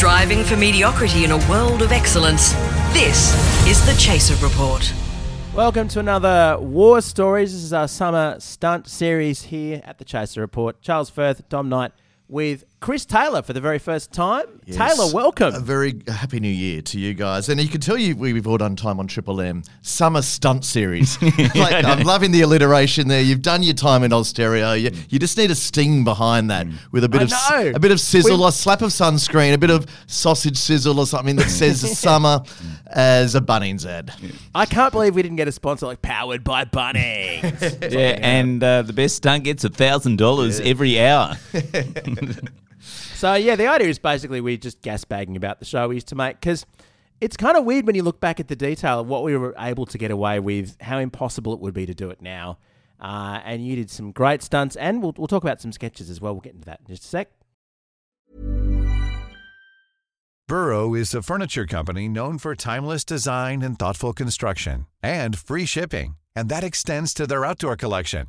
Striving for mediocrity in a world of excellence. This is the Chaser Report. Welcome to another War Stories. This is our summer stunt series here at the Chaser Report. Charles Firth, Dom Knight, with Chris Taylor for the very first time. Yes. Taylor, welcome. A very happy new year to you guys. And you can tell you we've all done time on Triple M. Summer stunt series. like, I'm loving the alliteration there. You've done your time in Austereo. You, you just need a sting behind that with a bit I of s- know. a bit of sizzle, We- a slap of sunscreen, a bit of sausage sizzle or something that says summer as a Bunnings ad. I can't believe we didn't get a sponsor like powered by Bunnings. Yeah, and uh, the best stunt gets a thousand dollars every hour. So yeah, the idea is basically we're just gas bagging about the show we used to make because it's kind of weird when you look back at the detail of what we were able to get away with, how impossible it would be to do it now. Uh, and you did some great stunts, and we'll, we'll talk about some sketches as well. We'll get into that in just a sec. Burrow is a furniture company known for timeless design and thoughtful construction and free shipping, and that extends to their outdoor collection.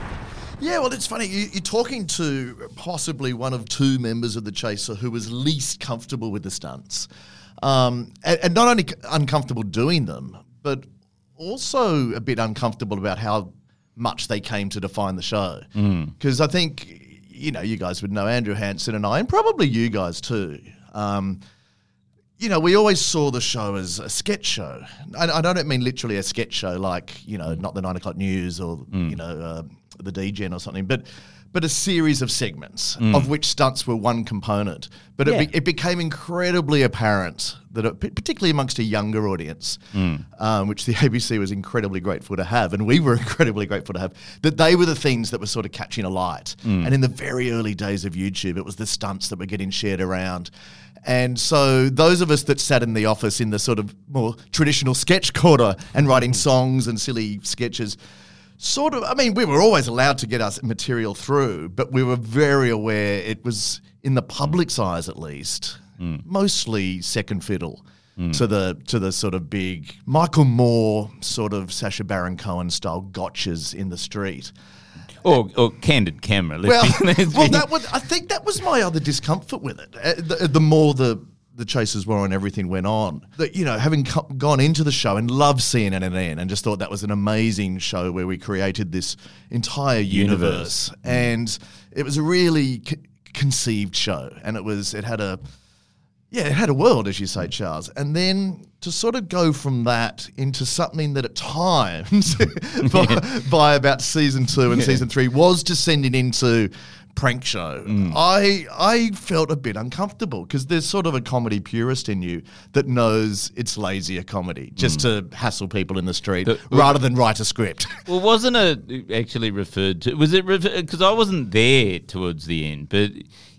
Yeah, well, it's funny. You, you're talking to possibly one of two members of the Chaser who was least comfortable with the stunts. Um, and, and not only uncomfortable doing them, but also a bit uncomfortable about how much they came to define the show. Because I think, you know, you guys would know Andrew Hansen and I, and probably you guys too. Um, you know, we always saw the show as a sketch show. And I don't mean literally a sketch show like, you know, not the nine o'clock news or, you know, uh, the DGen or something, but but a series of segments mm. of which stunts were one component. But Yeah. it, be, it became incredibly apparent that, it, particularly amongst a younger audience, mm. um, which the ABC was incredibly grateful to have, and we were incredibly grateful to have, that they were the things that were sort of catching a light. Mm. And in the very early days of YouTube, it was the stunts that were getting shared around. And so those of us that sat in the office in the sort of more traditional sketch corner and writing songs and silly sketches, sort of, I mean, we were always allowed to get our material through, but we were very aware it was, in the public's mm. eyes at least, mm. mostly second fiddle. Mm. To the to the sort of big Michael Moore sort of Sacha Baron Cohen style gotchas in the street. Or, or candid camera. Well, well, that was, I think that was my other discomfort with it. Uh, the, the more the the chasers were and everything went on, that you know, having gone into the show and loved CNNNN and just thought that was an amazing show where we created this entire universe, Universe. Mm. and it was a really c- conceived show, and it was it had a yeah, it had a world, as you say, Charles. And then to sort of go from that into something that at times, by, by about season two and season three, was descending into prank show. Mm. I I felt a bit uncomfortable because there's sort of a comedy purist in you that knows it's lazier comedy, just mm. to hassle people in the street The- rather than write a script. Well, wasn't it actually referred to? Was it because I wasn't there towards the end? But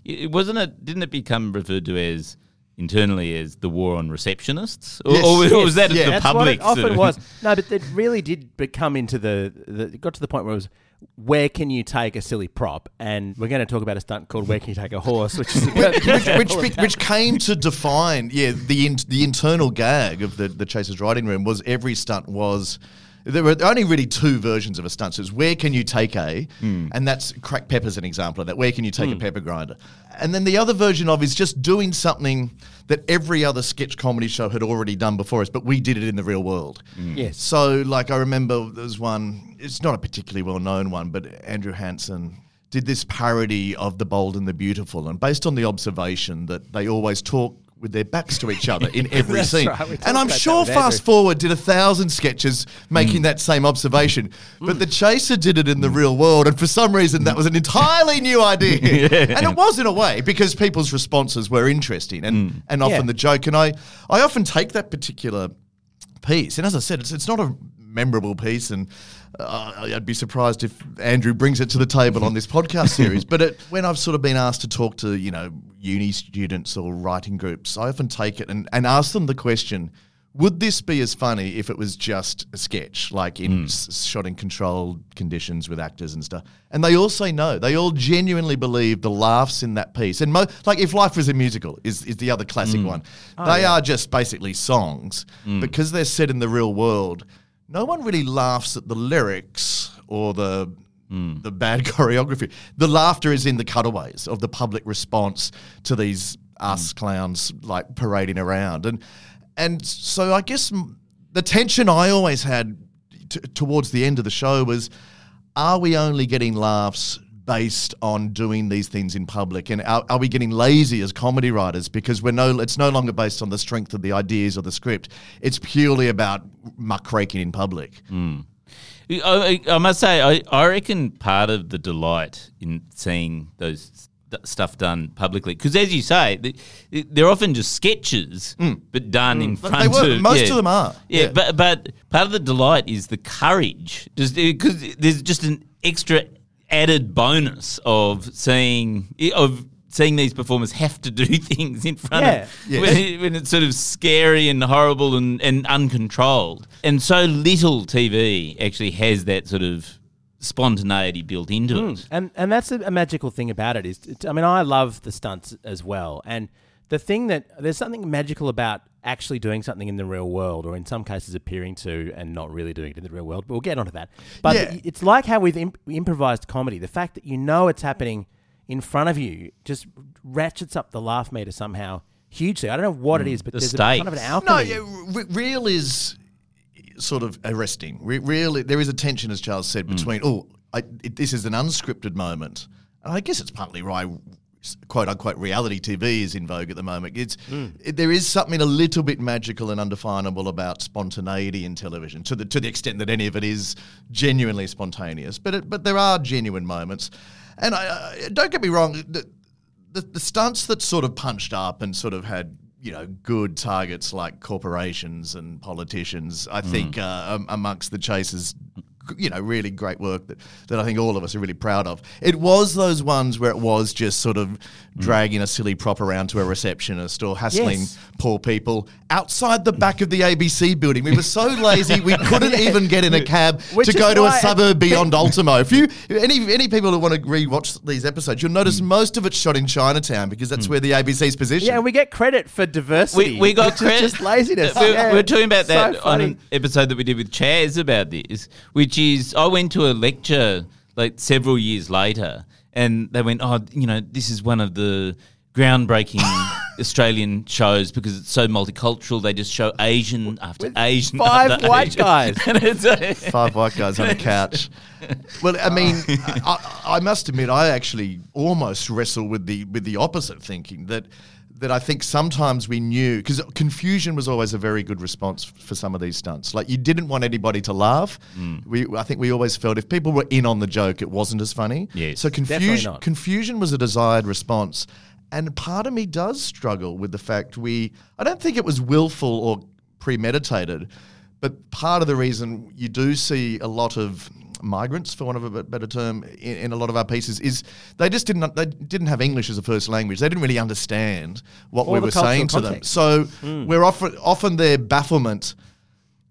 it wasn't it? Didn't it become referred to as internally as the war on receptionists, or, Yes. or, Yes, was that yeah. the That's public? what it often was. No, but it really did become into the, the. It got to the point where it was. Where can you take a silly prop? And we're going to talk about a stunt called "Where Can You Take a Horse," which is which, which, that. which came to define, yeah, the in, the internal gag of the the Chasers writing room was every stunt was. There were only really two versions of a stunt. So it's where can you take a, hmm. and that's crack pepper's an example of that. Where can you take a hmm. pepper grinder? And then the other version of is just doing something that every other sketch comedy show had already done before us, but we did it in the real world. Mm. Yes. So, like, I remember there was one, it's not a particularly well known one, but Andrew Hansen did this parody of The Bold and the Beautiful. And based on the observation that they always talk with their backs to each other in every scene. right, and I'm sure Fast. Forward did a thousand sketches making that same observation. But The Chaser did it in the real world. And for some reason, that was an entirely new idea. And it was in a way because people's responses were interesting and, and often Yeah. the joke. And I, I often take that particular piece. And as I said, it's, it's not a memorable piece, and uh, I'd be surprised if Andrew brings it to the table on this podcast series. But it, when I've sort of been asked to talk to you know uni students or writing groups, I often take it and, and ask them the question would this be as funny if it was just a sketch, like in hmm. s- shot in controlled conditions with actors and stuff? And they all say no. They all genuinely believe the laughs in that piece, and mo- like if life was a musical, is is the other classic hmm. one. Oh, they are just basically songs hmm. because they're set in the real world. No one really laughs at the lyrics or the hmm. the bad choreography. The laughter is in the cutaways of the public response to these hmm. us clowns like parading around, and and so I guess the tension I always had t- towards the end of the show was: Are we only getting laughs? Based on doing these things in public, and are, are we getting lazy as comedy writers because we're no? It's no longer based on the strength of the ideas or the script. It's purely about muckraking in public. Hmm. I, I must say, I, I reckon part of the delight in seeing those st- stuff done publicly, because as you say, they, they're often just sketches, hmm. but done in hmm. But front they were- of most yeah. of them are, Yeah, yeah. but but part of the delight is the courage, just because there's just an extra added bonus of seeing of. Seeing these performers have to do things in front Yeah. of Yes. when, it- when it's sort of scary and horrible and, and uncontrolled. And so little TV actually has that sort of spontaneity built into hmm. it. And and that's a, a magical thing about it is, I mean, I love the stunts as well. And the thing that there's something magical about actually doing something in the real world, or in some cases appearing to and not really doing it in the real world. But we'll get onto that. But Yeah. it's like how with imp- improvised comedy, the fact that you know it's happening in front of you just ratchets up the laugh meter somehow hugely. I don't know what it mm. is, but The there's a, kind of an stakes. No, alchemy. yeah, re- real is sort of arresting. Re- real, there is a tension, as Charles said, mm. between oh, I, it, this is an unscripted moment, and I guess it's partly why quote unquote reality TV is in vogue at the moment. It's it, there is something a little bit magical and undefinable about spontaneity in television, to the to the extent that any of it is genuinely spontaneous. But it, but there are genuine moments, and I, I don't get me wrong. The, the, the stunts that sort of punched up and sort of had you know good targets like corporations and politicians i think uh, um, amongst the chasers you know really great work that, that i think all of us are really proud of it was those ones where it was just sort of mm. dragging a silly prop around to a receptionist or hassling Yes. poor people outside the back of the abc building we were so lazy we couldn't even get in a cab Which to go to a suburb beyond Ultimo. If you any any people who want to rewatch these episodes, you'll notice mm. most of it's shot in Chinatown because that's mm. where the ABC's position. Yeah, and we get credit for diversity. We, we got credit. is just laziness. We, Yeah. we were talking about So that on an episode that we did with Chaz about this, which is I went to a lecture like several years later, and they went, "Oh, you know, this is one of the groundbreaking Australian shows because it's so multicultural. They just show Asian after Asian, five after white Asian." guys. And it's Five white guys on a couch. Well, I mean, I, I must admit, I actually almost wrestle with the with the opposite thinking that that I think sometimes we knew because confusion was always a very good response f- for some of these stunts. Like you didn't want anybody to laugh. Mm. We, I think we always felt if people were in on the joke, it wasn't as funny. Yes. So confusion confusion was a desired response. And part of me does struggle with the fact we, I don't think it was willful or premeditated, but part of the reason you do see a lot of migrants, for want of a better term, in, in a lot of our pieces is they just didn't they didn't have English as a first language. They didn't really understand what Or we were saying to them. context. So we're often often their bafflement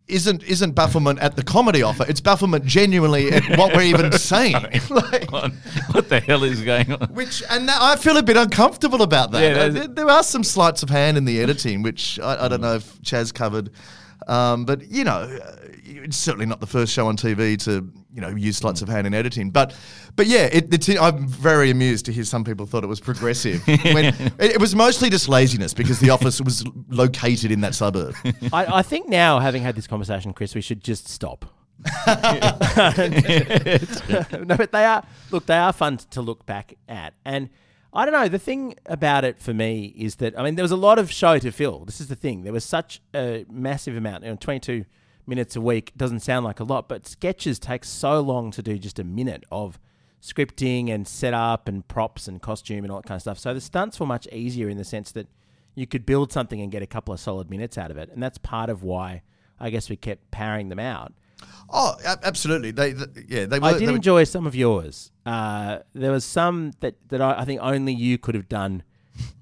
isn't isn't bafflement at the comedy offer. It's bafflement genuinely at what we're even saying. like, what the hell is going on? which and now I feel a bit uncomfortable about that. Yeah, there, there are some sleights of hand in the editing, which I, I don't know if Chaz covered, um, but you know, it's certainly not the first show on TV to you know use sleights mm. of hand in editing. But but yeah, it, it's, I'm very amused to hear some people thought it was progressive when it, it was mostly just laziness because the office was located in that suburb. I, I think now, having had this conversation, Chris, we should just stop. no, but they are look, they are fun to look back at, and I don't know. The thing about it for me is that I mean, there was a lot of show to fill. This is the thing. There was such a massive amount. You know, twenty-two minutes a week doesn't sound like a lot, but sketches take so long to do just a minute of scripting and setup and props and costume and all that kind of stuff. So the stunts were much easier in the sense that you could build something and get a couple of solid minutes out of it, and that's part of why I guess we kept powering them out. Oh, absolutely. They, th yeah, they were. I did they were- enjoy some of yours. Uh, there was some that, that I, I think only you could have done,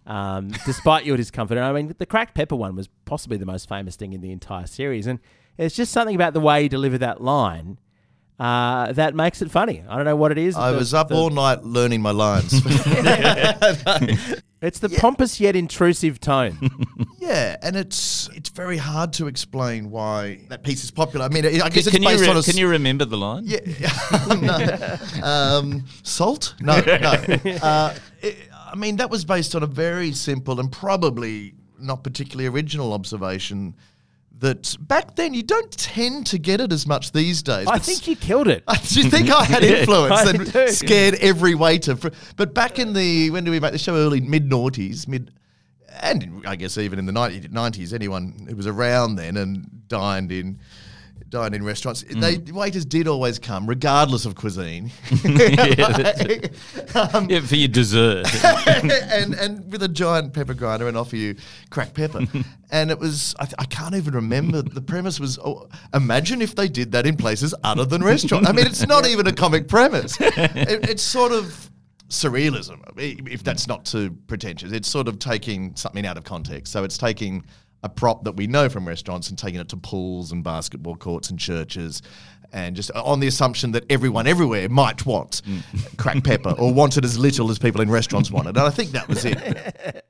um, despite your discomfort. And I mean, the cracked pepper one was possibly the most famous thing in the entire series, and it's just something about the way you deliver that line uh, that makes it funny. I don't know what it is. I The- was up the- all night learning my lines. It's the pompous yet intrusive tone. yeah, and it's it's very hard to explain why that piece is popular. I mean, I guess it's Can you, based re- on a can you remember the line? Yeah. no. Um, salt? No, no. Uh, it, I mean, that was based on a very simple and probably not particularly original observation that back then you don't tend to get it as much these days. I think you killed it. do you think I had influence I and do. scared every waiter? For, but back in the when did we make the show? Early mid noughties, mid, and I guess even in the nineties, anyone who was around then and dined in. Dined in restaurants. They waiters did always come, regardless of cuisine, um, Yeah, for your dessert. and and with a giant pepper grinder and offer you cracked pepper. and it was I, th- I can't even remember. The premise was oh, imagine if they did that in places other than restaurants. I mean, it's not even a comic premise. It, it's sort of surrealism, if that's not too pretentious. It's sort of taking something out of context. So it's taking a prop that we know from restaurants and taking it to pools and basketball courts and churches. And just on the assumption that everyone everywhere might want mm. crack pepper or want it as little as people in restaurants want it. And I think that was it.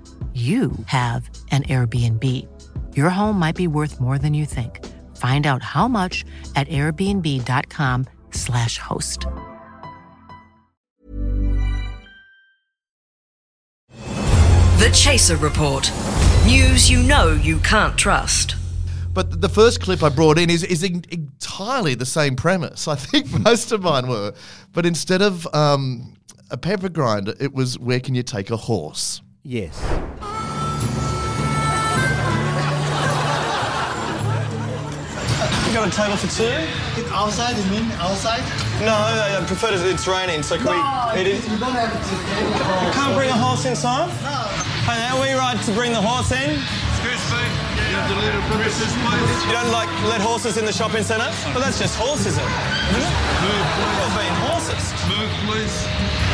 you have an Airbnb. Your home might be worth more than you think. Find out how much at airbnb.com/slash host. The Chaser Report. News you know you can't trust. But the first clip I brought in is, is en- entirely the same premise. I think most of mine were. But instead of um, a pepper grinder, it was where can you take a horse? Yes. You got a table for two? Outside, you mean outside? No, I I prefer that it's raining, so can we eat it? You don't have to take a horse. Can't bring a horse inside? No. Hey, are we right to bring the horse in? Excuse me, you have the little premises, please. You don't like let horses in the shopping centre? Well, that's just horses, isn't it? Move, please. Well, being horses. Move, please.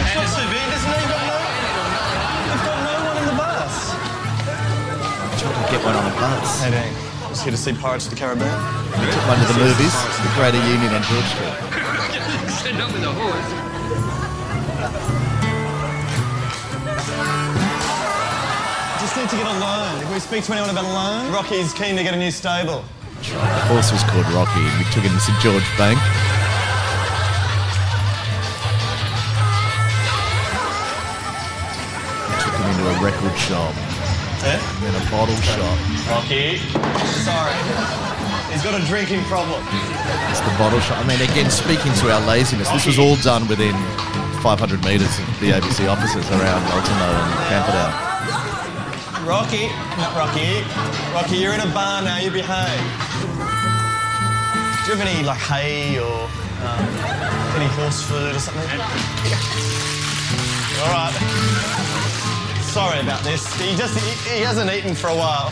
It's not too big, isn't it? I could get one on a bus. Hey, Dean. Just here to see Pirates of the Caribbean. We took one to the movies, the Greater Union on George Street. Send up with the horse. Just need to get a loan. If we speak to anyone about a loan, Rocky's keen to get a new stable. The horse was called Rocky, and we took him to St George Bank. Took him into a record shop, Yeah? and then a bottle shop. Rocky. Sorry. He's got a drinking problem. It's the bottle shop. I mean, again, speaking to our laziness, this was all done within 500 metres of the ABC offices around Ultimo and Camperdown. Rocky, not Rocky. Rocky, you're in a bar now. You behave. Do you have any like hay or um, any horse food or something? All right. Sorry about this. He just he, he hasn't eaten for a while.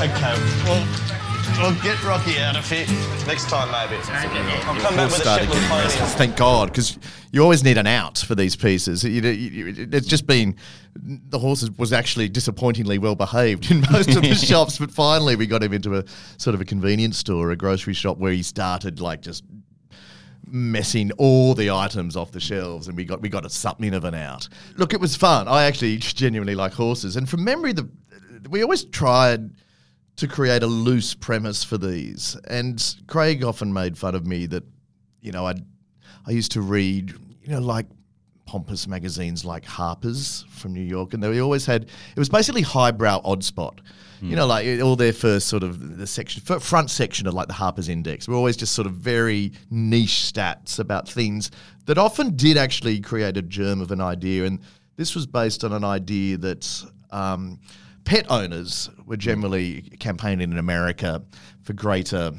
Okay. Well, we'll get Rocky out of here next time maybe. I'll come back with a started Shetland getting pony. restless. Thank God, because you always need an out for these pieces. You, you, you- it's just been the horse was actually disappointingly well behaved in most of the shops, but finally we got him into a sort of a convenience store, a grocery shop where he started like just messing all the items off the shelves and we got we got a something of an out. Look, it was fun. I actually genuinely like horses. And from memory the we always tried to create a loose premise for these. And Craig often made fun of me that, you know, I I used to read, you know, like pompous magazines like Harper's from New York, and they we always had it was basically highbrow odd spot. You know, like all their first sort of the section, fr- front section of like the Harper's Index were always just sort of very niche stats about things that often did actually create a germ of an idea. And this was based on an idea that um, pet owners were generally campaigning in America for greater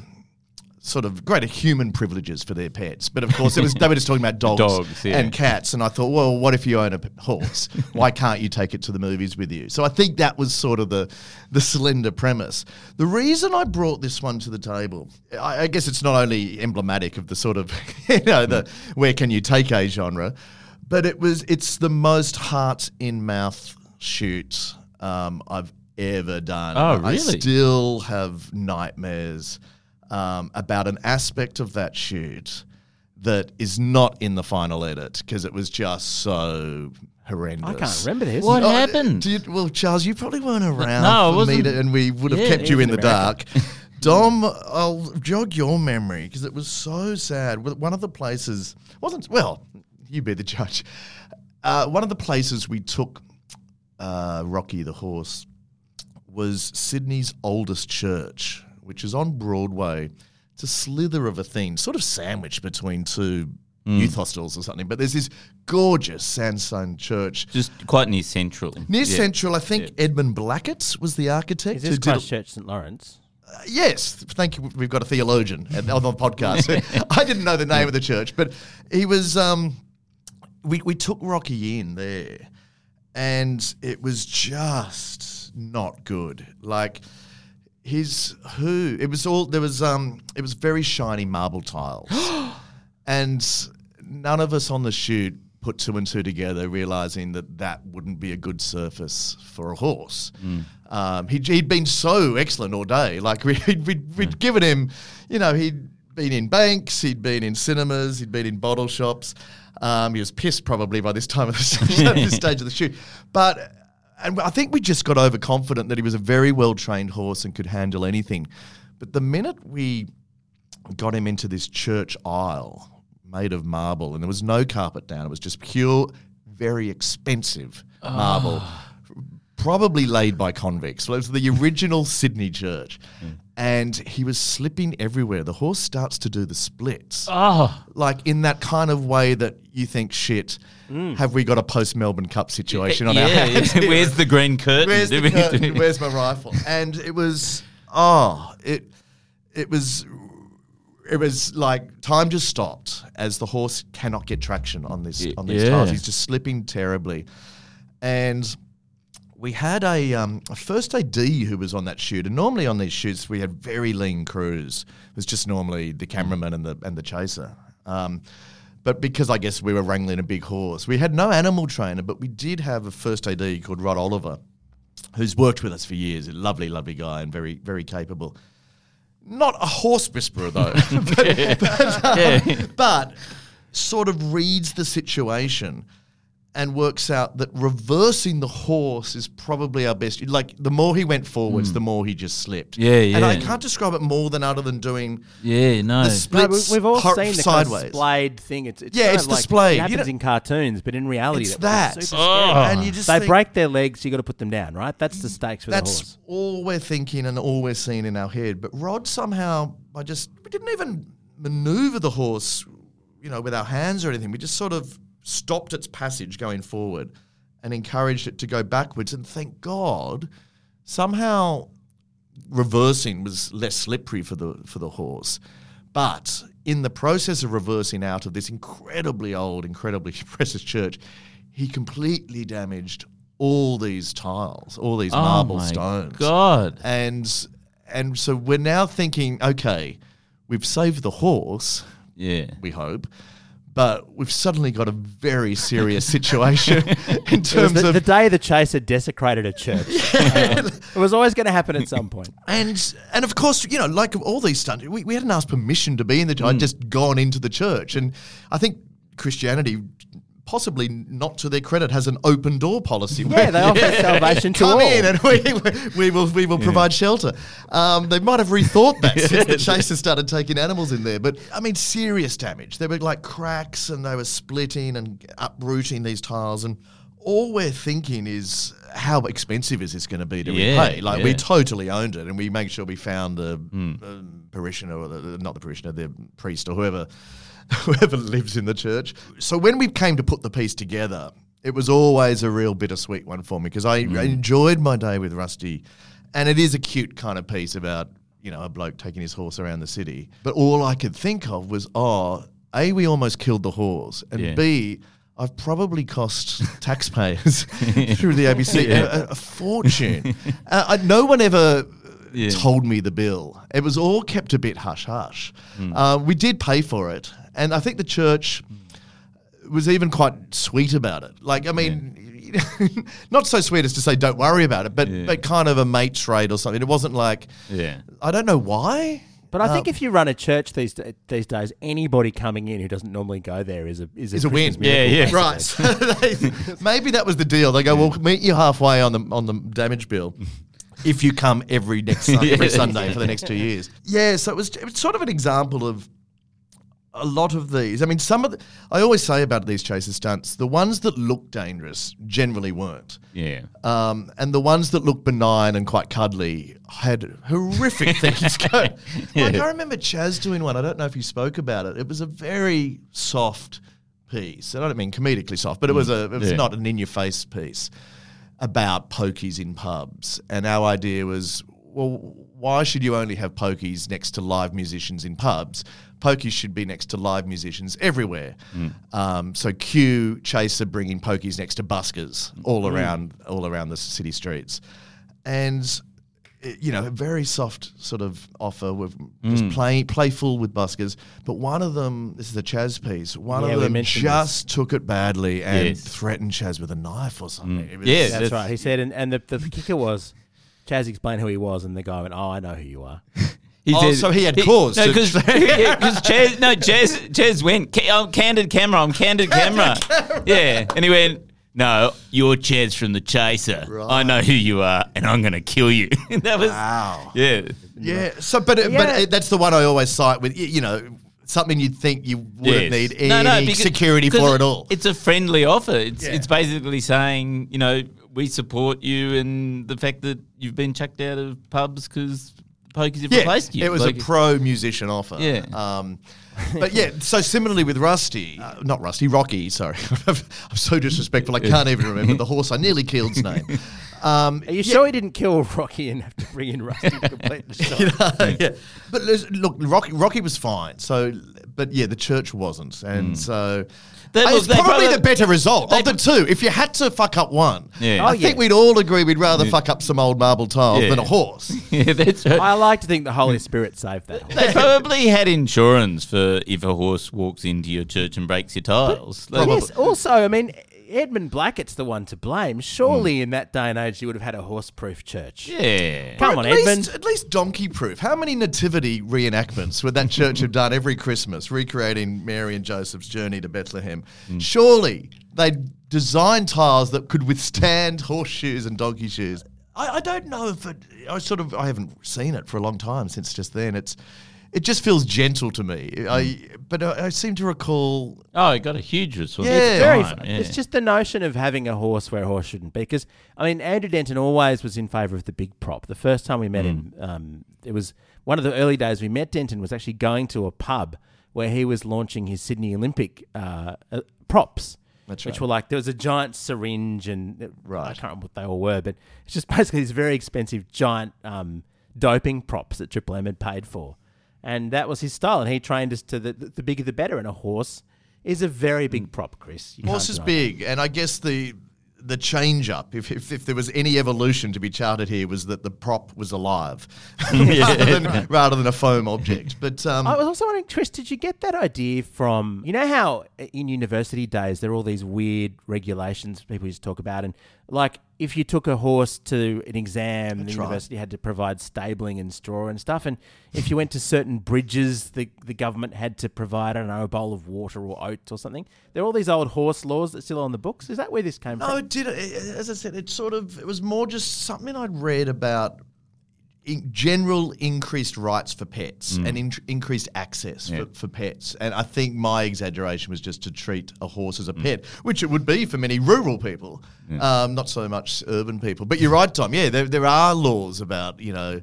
sort of greater human privileges for their pets. But of course, it was they were just talking about dogs, Dogs, yeah. and cats. And I thought, well, what if you own a horse? Why can't you take it to the movies with you? So I think that was sort of the the slender premise. The reason I brought this one to the table, I, I guess it's not only emblematic of the sort of you know the where can you take a genre, but it was it's the most heart in mouth shoot um, I've ever done. Oh, really? I still have nightmares um, about an aspect of that shoot that is not in the final edit because it was just so horrendous. I can't remember this. What Oh, happened? do you- well, Charles, you probably weren't around No, I for me wasn't- to, and we would have Yeah, kept you in the in dark. Dom, I'll jog your memory because it was so sad. One of the places wasn't well. You be the judge. Uh, one of the places we took uh, Rocky the horse was Sydney's oldest church, which is on Broadway. It's a slither of a thing, sort of sandwiched between two youth hostels or something. But there's this gorgeous sandstone church Just quite near Central. near Yeah. Central. I think Edmund Blackett was the architect. Is who this did it- Christ Church St Laurence? Yes, thank you. We've got a theologian on the podcast. I didn't know the name of the church, but he was. Um, we we took Rocky in there, and it was just not good. Like his who it was all there was. Um, it was very shiny marble tiles, and none of us on the shoot put two and two together, realizing that that wouldn't be a good surface for a horse. Um, he'd, he'd been so excellent all day. Like we, we'd, we'd, we'd given him, you know, he'd been in banks, he'd been in cinemas, he'd been in bottle shops. Um, he was pissed probably by this time of the, stage of the shoot, but. And I think we just got overconfident that he was a very well trained horse and could handle anything. But the minute we got him into this church aisle made of marble, and there was no carpet down. It was just pure, very expensive marble, ah. probably laid by convicts. So It was the original Sydney church. Mm. And he was slipping everywhere. The horse starts to do the splits. Oh, Like in that kind of way that you think, shit, mm. have we got a post Melbourne Cup situation on our hands? here? Where's the green curtain? Where's the curtain? Where's my rifle? And it was oh, it it was it was like time just stopped as the horse cannot get traction on this on these yeah. tiles. He's just slipping terribly, and. We had a, um, a first AD who was on that shoot, and normally on these shoots we had very lean crews. It was just normally the cameraman and the and the chaser. Um, but because I guess we were wrangling a big horse, we had no animal trainer, but we did have a first AD called Rod Oliver, who's worked with us for years. A lovely, lovely guy and very, very capable. Not a horse whisperer though, but, but, um, but sort of reads the situation and works out that reversing the horse is probably our best. Like the more he went forwards, hmm. the more he just slipped. Yeah, yeah. And I can't describe it more than other than doing Yeah, no. the No, splits we, we've all seen the kind of splayed thing. It's, it's Yeah, it's like, splay. It You happens know- in cartoons, but in reality, It's that. that. scary. And you just they think- break their legs, you got to put them down, right? That's the stakes for the horse. That's all we're thinking and all we're seeing in our head. But Rod somehow, I just we didn't even maneuver the horse, you know, with our hands or anything. We just sort of stopped its passage going forward and encouraged it to go backwards. And thank God, somehow reversing was less slippery for the for the horse. But in the process of reversing out of this incredibly old, incredibly precious church, he completely damaged all these tiles, all these oh marble stones. God. And and so we're now thinking, okay, we've saved the horse, Yeah. we hope, but we've suddenly got a very serious situation in terms the, of the day the chaser desecrated a church. Um, it was always going to happen at some point. And and of course, you know, like all these stunts, we, we hadn't asked permission to be in the church. I'd just gone into the church, and I think Christianity, possibly not to their credit, has an open door policy. Yeah, they offer salvation to Come all. in, and we, we will we will provide shelter. Um, they might have rethought that since the chasers started taking animals in there. But I mean, serious damage. There were like cracks, and they were splitting and uprooting these tiles, and all we're thinking is how expensive is this going to be to Yeah, repay? Like we totally owned it, and we made sure we found the um, parishioner or the, the- not the parishioner, the priest or whoever whoever lives in the church. So when we came to put the piece together, it was always a real bittersweet one for me because I, I enjoyed my day with Rusty, and it is a cute kind of piece about you know a bloke taking his horse around the city. But all I could think of was, oh, a we almost killed the horse, and Yeah. b I've probably cost taxpayers through the ABC a, a fortune. uh, I, no one ever Yeah. told me the bill. It was all kept a bit hush hush. Hmm. Uh, we did pay for it, and I think the church was even quite sweet about it. Like, I mean, not so sweet as to say don't worry about it, but Yeah. but kind of a mate's rate or something. It wasn't like Yeah. I don't know why. But I Um, think if you run a church these these days, anybody coming in who doesn't normally go there is a is a, It's a win. Yeah, yeah. basically. Right. So they- maybe that was the deal. They go, "We'll meet you halfway on the on the damage bill." If you come every next Sun- every Sunday for the next two years, yeah. So it was, it was sort of an example of a lot of these. I mean, some of the, I always say about these chaser stunts, the ones that look dangerous generally weren't. Yeah. Um, and the ones that looked benign and quite cuddly had horrific things going. Like I remember Chaz doing one. I don't know if you spoke about it. It was a very soft piece. and I don't mean comedically soft, but it was a. It was Yeah. not an in-your-face piece about pokies in pubs. And our idea was, well, why should you only have pokies next to live musicians in pubs? Pokies should be next to live musicians everywhere. Um, so Q Chaser bringing pokies next to buskers all around all around the city streets, and you know, a very soft sort of offer with just mm. play, playful with buskers. But one of them, this is a Chaz piece. One Yeah, of them mentioned just took it badly and Yes. threatened Chaz with a knife or something. Mm. It was- Yeah, That's That's- right. He said, and, and the, the kicker was, Chaz explained who he was, and the guy went, "Oh, I know who you are." He Oh, so he had cause No, to- because Chaz, no, Chaz, Chaz went, "Ca- I'm candid camera, I'm candid camera. Yeah. And he went, no, you're Chaz from The Chaser. I know who you are, and I'm going to kill you. that was, Wow. yeah. Yeah. So, but it, Yeah. but it, that's the one I always cite with. You know, something you'd think you wouldn't Yes. need any No, no, because- security because for at all. It's a friendly offer. It's Yeah. it's basically saying, you know, we support you and the fact that you've been chucked out of pubs because pokies have yeah, replaced you. it was Like- a pro musician offer. Yeah. Um, but yeah, so similarly with Rusty, uh, not Rusty, Rocky. Sorry, I'm so disrespectful. I can't even remember the horse I nearly killed's name. Um, Are you sure he didn't kill Rocky and have to bring in Rusty to complete the shot? yeah. But look, Rocky, Rocky was fine. So, but yeah, the church wasn't, and so They- look, it's they probably probably- the better result they of the two. If you had to fuck up one, Yeah. I Oh, think yeah. we'd all agree we'd rather fuck up some old marble tiles Yeah. than a horse. yeah, that's right. I like to think the Holy Spirit saved that. horse. They probably had insurance for if a horse walks into your church and breaks your tiles. Like- yes. Also, I mean, Edmund Blackett's the one to blame. Surely, hmm. in that day and age, you would have had a horse-proof church. Yeah. Come on, at least, Edmund. At least donkey proof. How many nativity reenactments would that church have done every Christmas, recreating Mary and Joseph's journey to Bethlehem? Hmm. Surely they'd design tiles that could withstand horseshoes and donkey shoes. I, I don't know if it, I sort of I haven't seen it for a long time since just then. It's it just feels gentle to me. I but I, I seem to recall Oh, it got a huge response. Yeah. It's very. Fine, yeah. It's just the notion of having a horse where a horse shouldn't be. Because I mean, Andrew Denton always was in favour of the big prop. The first time we met him, Mm. um, it was one of the early days we met Denton. Was actually going to a pub where he was launching his Sydney Olympic uh, uh, props. That's which right. were like there was a giant syringe and uh, I can't remember what they all were, but it's just basically these very expensive giant um, doping props that Triple M had paid for, and that was his style. And he trained us to the the bigger the better. And a horse is a very big prop, Chris. You Horse is big, and I guess the the change up, if, if, if there was any evolution to be charted here, was that the prop was alive rather, than, rather than a foam object. But um, I was also wondering, Chris, did you get that idea from you know how in university days there are all these weird regulations people used to talk about, and like if you took a horse to an exam, the right. university had to provide stabling and straw and stuff, and if you went to certain bridges, the the government had to provide I don't know a bowl of water or oats or something. There are all these old horse laws that still are on the books. Is that where this came no, from? it did. As I said, it sort of it was more just something I'd read about. In general increased rights for pets and in- increased access Yeah. for, for pets. And I think my exaggeration was just to treat a horse as a pet, which it would be for many rural people, um, not so much urban people. But you're right, Dom. Yeah, there, there are laws about, you know,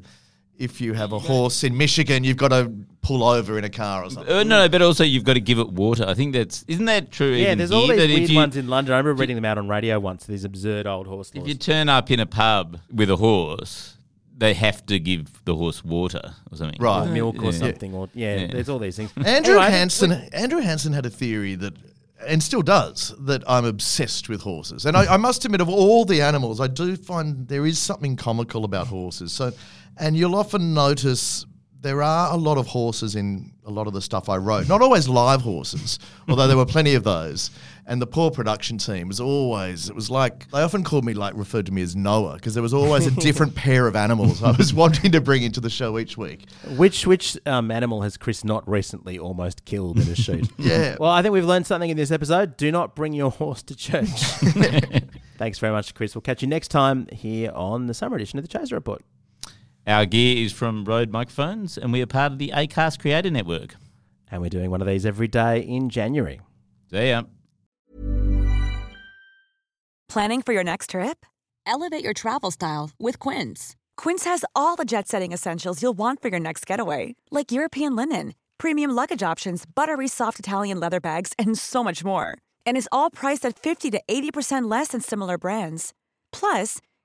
if you have a horse in Michigan, you've got to pull over in a car or something. Uh, no, but also you've got to give it water. I think that's isn't that true? Yeah, even there's all here? these That if weird you- ones in London. I remember reading them out on radio once. These absurd old horse Laws. If you turn up in a pub with a horse, they have to give the horse water or something. Right. or milk Yeah. or something, or yeah, Yeah. there's all these things. Andrew Anyway, Hansen. Andrew Hansen had a theory that, and still does, that I'm obsessed with horses. And I, I must admit, of all the animals, I do find there is something comical about horses. So, and you'll often notice there are a lot of horses in a lot of the stuff I wrote. Not always live horses, although there were plenty of those. And the poor production team was always, it was like, they often called me, like, referred to me as Noah, because there was always a different pair of animals I was wanting to bring into the show each week. Which which um, animal has Chris not recently almost killed in a shoot? Yeah. Well, I think we've learned something in this episode. Do not bring your horse to church. Thanks very much, Chris. We'll catch you next time here on the summer edition of the Chaser Report. Our gear is from Rode Microphones, and we are part of the Acast Creator Network. And we're doing one of these every day in January. See ya. Planning for your next trip? Elevate your travel style with Quince. Quince has all the jet setting essentials you'll want for your next getaway, like European linen, premium luggage options, buttery soft Italian leather bags, and so much more. And is all priced at 50 to 80% less than similar brands. Plus,